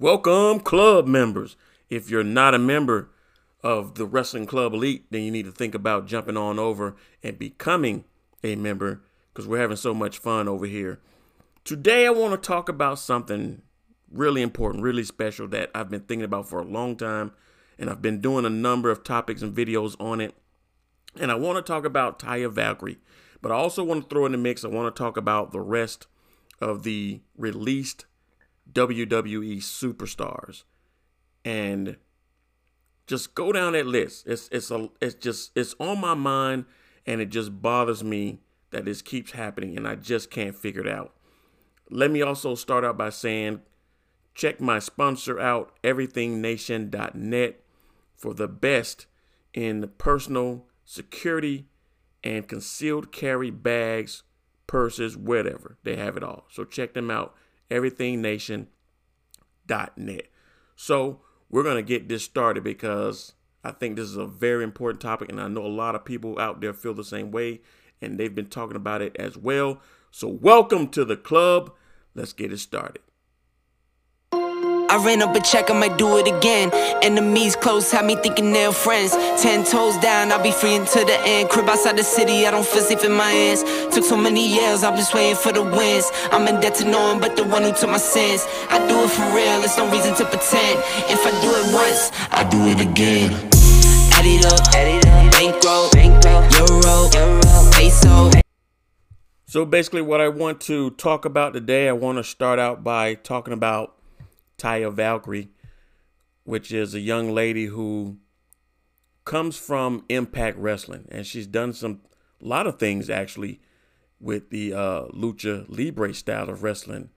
Welcome, club members. If you're not a member of the Wrestling Club Elite, then you need to think about jumping on over and becoming a member because we're having so much fun over here. Today, I want to talk about something really important, really special that I've been thinking about for a long time, and I've been doing a number of topics and videos on it. And I want to talk about Taya Valkyrie, but I also want to throw in the mix, I want to talk about the rest of the released WWE superstars and just go down that list. It's it's a it's just it's on my mind and it just bothers me that this keeps happening and I just can't figure it out. Let me also start out by saying check my sponsor out everythingnation.net for the best in personal security and concealed carry bags, purses, whatever. They have it all. So check them out everythingnation.net. So we're going to get this started because I think this is a very important topic, and I know a lot of people out there feel the same way, and they've been talking about it as well. So, welcome to the club. Let's get it started. I ran up a check, I might do it again. Enemies close, had me thinking they're friends. Ten toes down, I'll be free until the end. Crib outside the city, I don't feel safe in my hands. Took so many years, I'm just waiting for the wins. I'm in debt to no one but the one who took my sins. I do it for real, there's no reason to pretend. If I do it once, I do it again. Add it up. Bankroll, euro, peso. So, basically, what I want to talk about today, I want to start out by talking about Taya Valkyrie, which is a young lady who comes from Impact Wrestling, and she's done some a lot of things actually with the uh, lucha libre style of wrestling.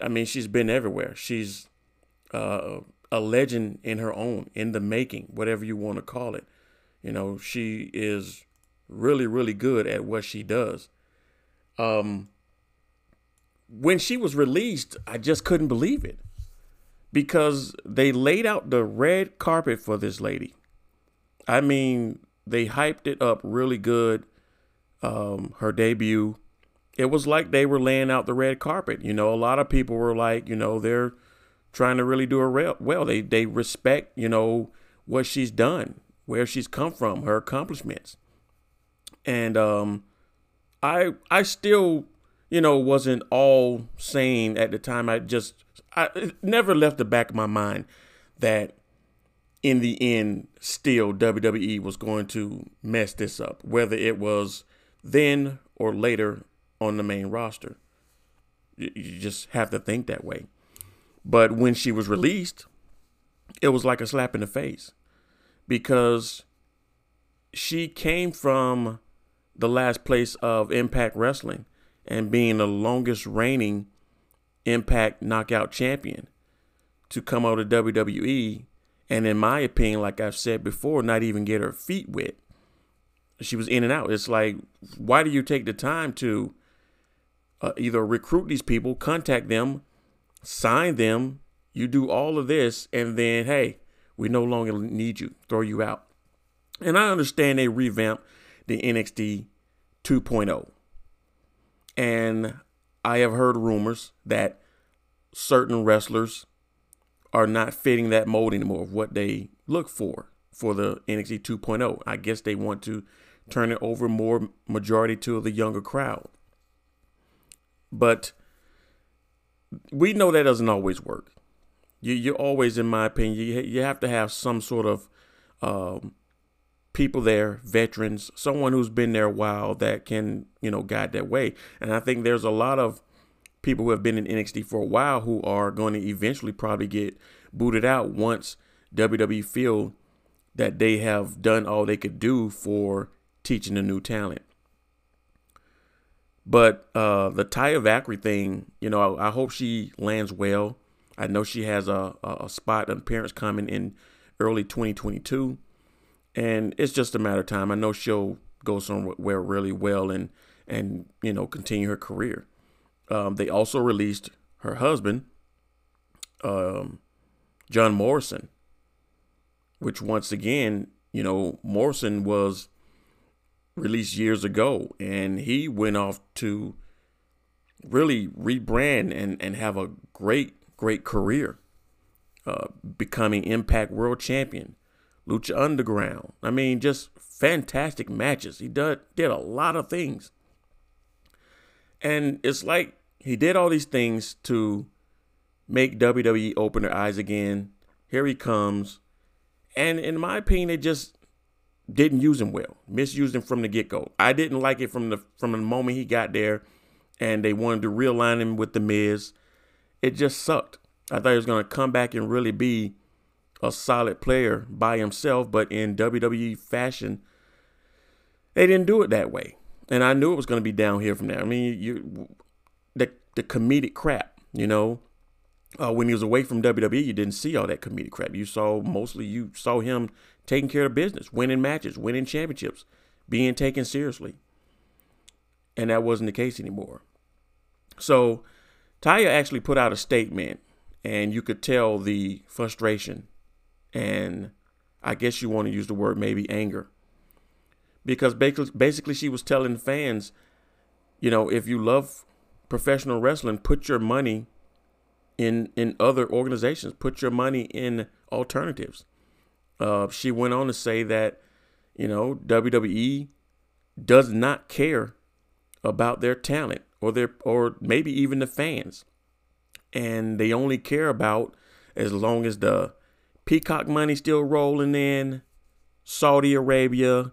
I mean, she's been everywhere. She's uh, a legend in her own, in the making, whatever you want to call it. You know, she is really, really good at what she does. Um, when she was released, I just couldn't believe it because they laid out the red carpet for this lady. I mean, they hyped it up really good. Um, her debut, it was like they were laying out the red carpet. You know, a lot of people were like, you know, they're trying to really do her well. They they respect, you know, what she's done, where she's come from, her accomplishments, and um, I I still, you know, wasn't all sane at the time. I just I never left the back of my mind that in the end, still WWE was going to mess this up, whether it was then or later on the main roster. You just have to think that way. But when she was released, it was like a slap in the face because she came from the last place of Impact Wrestling and being the longest reigning Impact Knockout Champion to come out of WWE. And in my opinion, like I've said before, not even get her feet wet. She was in and out. It's like, why do you take the time to uh, either recruit these people, contact them, sign them? You do all of this, and then, hey, we no longer need you, throw you out. And I understand they revamped the NXT 2.0. And I have heard rumors that certain wrestlers are not fitting that mold anymore of what they look for for the NXT 2.0. I guess they want to turn it over more majority to the younger crowd. But we know that doesn't always work. You you always, in my opinion, you you have to have some sort of um, people there, veterans, someone who's been there a while that can, you know, guide that way. And I think there's a lot of people who have been in NXT for a while who are going to eventually probably get booted out once WWE feel that they have done all they could do for teaching the new talent. But uh, the Taya Valkyrie thing, you know, I, I, hope she lands well. I know she has a, a spot, an appearance coming in early 2022 and it's just a matter of time. I know she'll go somewhere really well and and you know continue her career. Um, they also released her husband, um, John Morrison, which once again, you know, Morrison was released years ago, and he went off to really rebrand and and have a great great career. uh, becoming Impact World Champion, Lucha Underground. I mean, just fantastic matches. He did, did a lot of things. And it's like he did all these things to make WWE open their eyes again. Here he comes. And in my opinion, it just didn't use him well. Misused him from the get go. I didn't like it from the from the moment he got there and they wanted to realign him with the Miz. It just sucked. I thought he was gonna come back and really be a solid player by himself, but in WWE fashion, they didn't do it that way. And I knew it was gonna be down here from there. I mean, you the the comedic crap, you know. Uh, when he was away from WWE, you didn't see all that comedic crap. You saw mostly you saw him taking care of business, winning matches, winning championships, being taken seriously. And that wasn't the case anymore. So Taya actually put out a statement, and you could tell the frustration and I guess you want to use the word maybe anger. Because basically, she was telling fans, you know, if you love professional wrestling, put your money in in other organizations. Put your money in alternatives. Uh, she went on to say that, you know, WWE does not care about their talent or their or maybe even the fans, and they only care about as long as the Peacock money still rolling in, Saudi Arabia.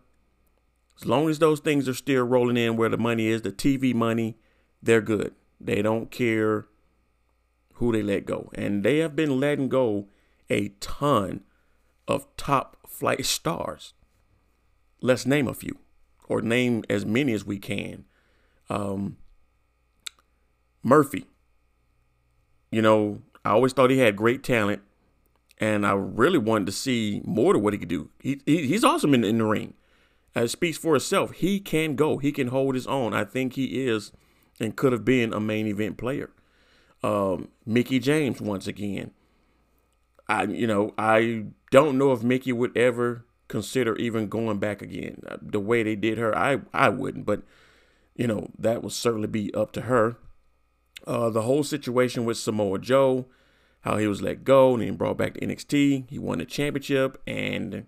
As long as those things are still rolling in where the money is, the TV money, they're good. They don't care who they let go. And they have been letting go a ton of top flight stars. Let's name a few, or name as many as we can. Um, Murphy. You know, I always thought he had great talent, and I really wanted to see more to what he could do. He, he he's awesome in, in the ring. It speaks for itself. He can go. He can hold his own. I think he is and could have been a main event player. Um, Mickie James once again. I you know I don't know if Mickie would ever consider even going back again. Uh, the way they did her, I I wouldn't, but you know that would certainly be up to her. Uh, the whole situation with Samoa Joe, how he was let go and then brought back to NXT. He won the championship, and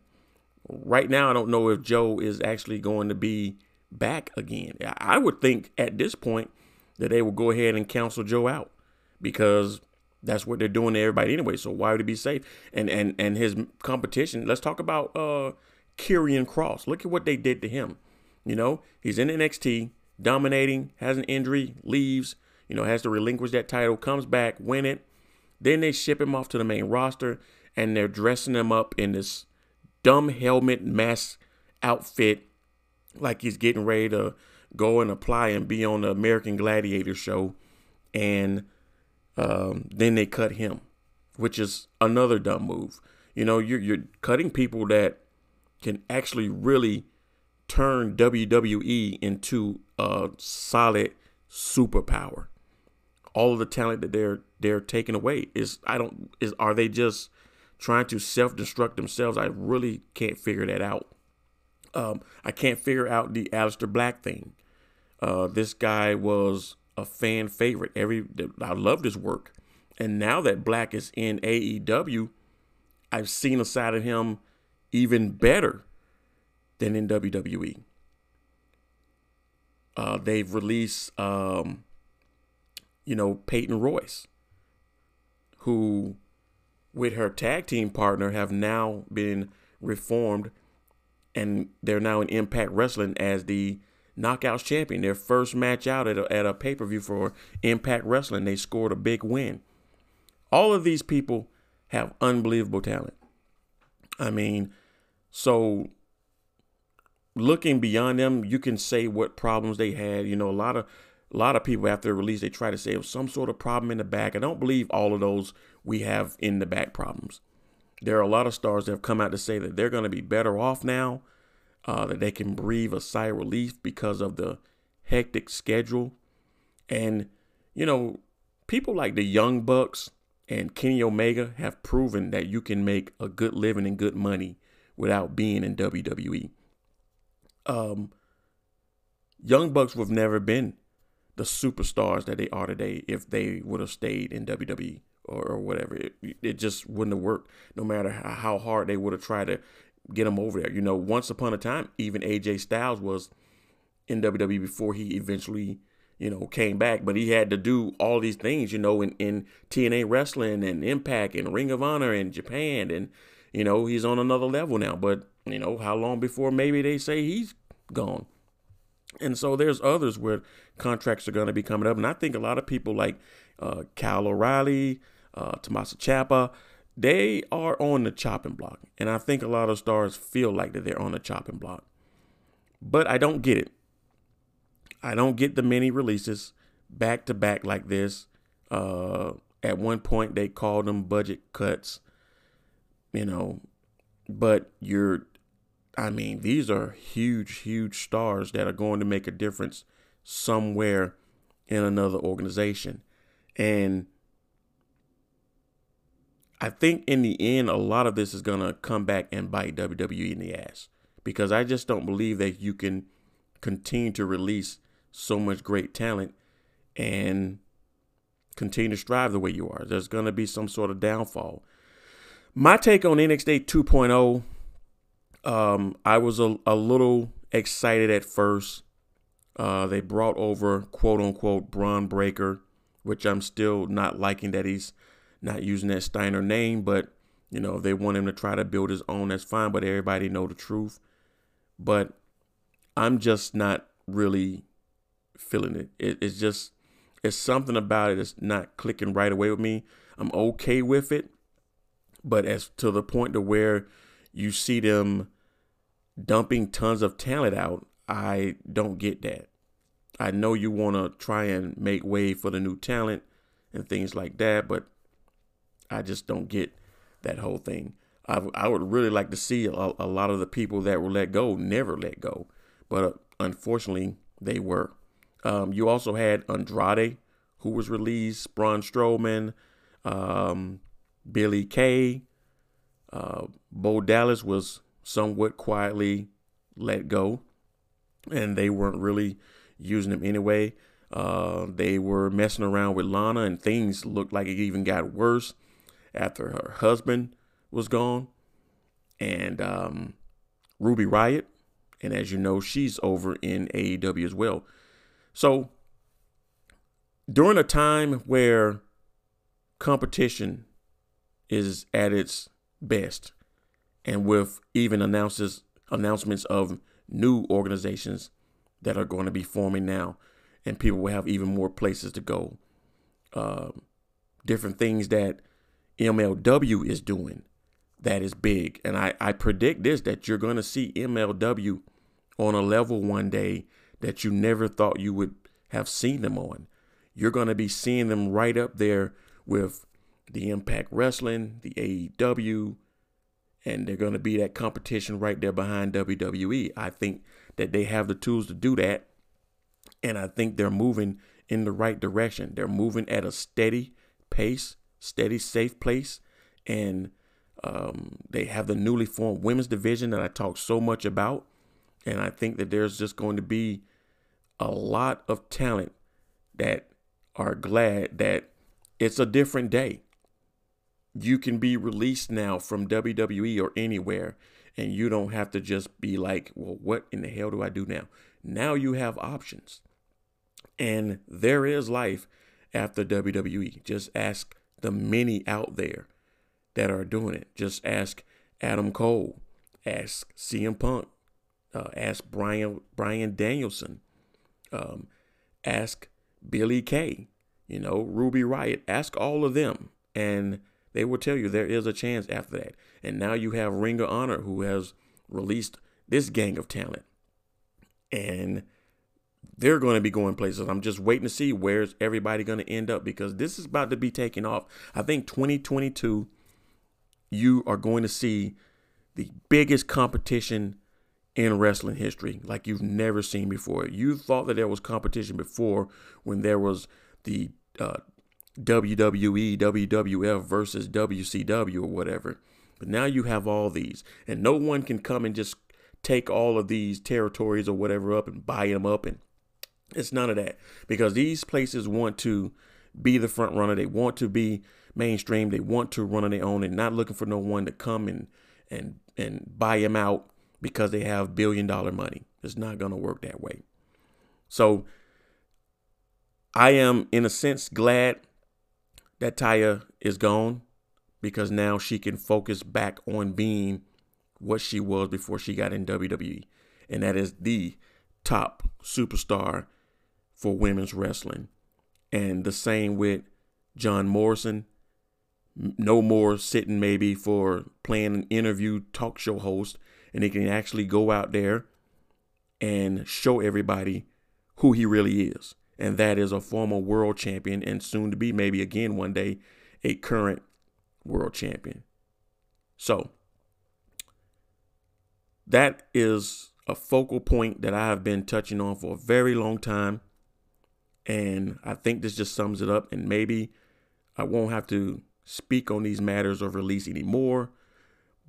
right now I don't know if Joe is actually going to be back again. I would think at this point that they will go ahead and cancel Joe out because that's what they're doing to everybody anyway. So why would he be safe? And and and his competition. Let's talk about uh Karrion Kross. Look at what they did to him. You know, he's in NXT, dominating, has an injury, leaves. You know, has to relinquish that title, comes back, win it. Then they ship him off to the main roster, and they're dressing him up in this dumb helmet mask outfit, like he's getting ready to go and apply and be on the American Gladiator show. And um, then they cut him, which is another dumb move. You know, you're you're cutting people that can actually really turn WWE into a solid superpower. All of the talent that they're they're taking away is I don't is are they just trying to self-destruct themselves? I really can't figure that out. Um, I can't figure out the Aleister Black thing. Uh, this guy was a fan favorite. Every I loved his work, and now that Black is in AEW, I've seen a side of him even better than in WWE. Uh, they've released, um, you know, Peyton Royce, who, with her tag team partner, have now been reformed, and they're now in Impact Wrestling as the Knockouts champion. Their first match out at a, at a pay per view for Impact Wrestling, they scored a big win. All of these people have unbelievable talent. I mean, so looking beyond them, you can say what problems they had. You know, a lot of a lot of people after release they try to say was some sort of problem in the back. I don't believe all of those we have in the back problems. There are a lot of stars that have come out to say that they're going to be better off now uh, that they can breathe a sigh of relief because of the hectic schedule. And, you know, people like the Young Bucks and Kenny Omega have proven that you can make a good living and good money without being in WWE. Um, Young Bucks would have never been the superstars that they are today if they would have stayed in WWE or, or whatever. It, it just wouldn't have worked, no matter how hard they would have tried to get them over there. You know, once upon a time, even AJ Styles was in WWE before he eventually, you know, came back. But he had to do all these things, you know, in, in TNA Wrestling and Impact and Ring of Honor and Japan. And, you know, he's on another level now. But, you know, how long before maybe they say he's gone? And so there's others where contracts are going to be coming up. And I think a lot of people like uh, Kyle O'Reilly, uh, Tommaso Ciampa, they are on the chopping block. And I think a lot of stars feel like that they're on the chopping block. But I don't get it. I don't get the many releases back to back like this. Uh, at one point, they called them budget cuts, you know, but you're, I mean, these are huge, huge stars that are going to make a difference somewhere in another organization. And I think in the end, a lot of this is going to come back and bite WWE in the ass because I just don't believe that you can continue to release so much great talent and continue to strive the way you are. There's going to be some sort of downfall. My take on NXT 2.0, um, I was a, a little excited at first. Uh, they brought over quote unquote Bron Breakker, which I'm still not liking that he's not using that Steiner name, but you know, if they want him to try to build his own, that's fine. But everybody know the truth. But I'm just not really feeling it. it. It's just it's something about it that's not clicking right away with me. I'm okay with it, but as to the point to where you see them dumping tons of talent out, I don't get that. I know you want to try and make way for the new talent and things like that, but I just don't get that whole thing. I, I would really like to see a, a lot of the people that were let go never let go, but uh, unfortunately they were. Um, you also had Andrade, who was released, Braun Strowman, um, Billie Kay, uh, Bo Dallas was somewhat quietly let go, and they weren't really using him anyway. Uh, they were messing around with Lana, and things looked like it even got worse after her husband was gone, and um, Ruby Riott. and as you know, she's over in AEW as well. So during a time where competition is at its best, and with even announces announcements of new organizations that are going to be forming now, and people will have even more places to go. Uh, different things that MLW is doing that is big. And I, I predict this that you're going to see MLW on a level one day that you never thought you would have seen them on. You're going to be seeing them right up there with the Impact Wrestling, the AEW, and they're going to be that competition right there behind WWE. I think that they have the tools to do that. And I think they're moving in the right direction. They're moving at a steady pace steady, safe place. And um, they have the newly formed women's division that I talk so much about. And I think that there's just going to be a lot of talent that are glad that it's a different day. You can be released now from WWE or anywhere, and you don't have to just be like, well, what in the hell do I do now? Now you have options. And there is life after WWE. Just ask the many out there that are doing it. Just ask Adam Cole, ask CM Punk, uh, ask Brian Bryan Danielson, um, ask Billie Kay, you know Ruby Riott. Ask all of them, and they will tell you there is a chance after that. And now you have Ring of Honor who has released this gang of talent, and they're going to be going places. I'm just waiting to see where's everybody going to end up because this is about to be taking off. I think 2022, you are going to see the biggest competition in wrestling history like you've never seen before. You thought that there was competition before when there was the uh, WWE, WWF versus WCW or whatever. But now you have all these, and no one can come and just take all of these territories or whatever up and buy them up and it's none of that because these places want to be the front runner. They want to be mainstream. They want to run on their own and not looking for no one to come and and and buy them out because they have billion dollar money. It's not going to work that way. So I am in a sense glad that Taya is gone because now she can focus back on being what she was before she got in WWE. And that is the top superstar for women's wrestling. And the same with John Morrison. No more sitting maybe for playing an interview talk show host, and he can actually go out there and show everybody who he really is. And that is a former world champion and soon to be, maybe again one day, a current world champion. So, that is a focal point that I have been touching on for a very long time. And I think this just sums it up. And maybe I won't have to speak on these matters or release anymore.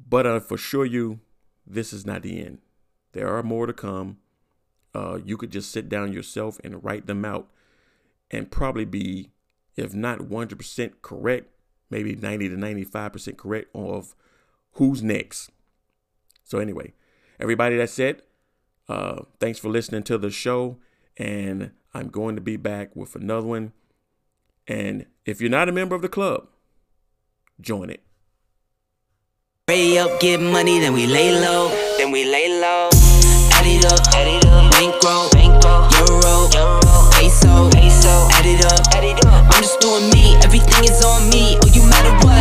But uh, for sure, you, this is not the end. There are more to come. Uh, you could just sit down yourself and write them out and probably be, if not 100% correct, maybe 90 to 95% correct of who's next. So, anyway, everybody that said, uh, thanks for listening to the show. And I'm going to be back with another one. And if you're not a member of the club, join it. Pay up, get money, then we lay low. Then we lay low add it up, add it up. Bankroll, bankroll, euro, euro, peso, peso, add it up, add it up. I'm just doing me, everything is on me. Oh, you matter what?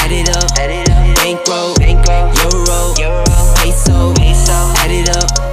Add it up, add it up. Bankroll, bankroll, euro, euro, peso, peso, add it up.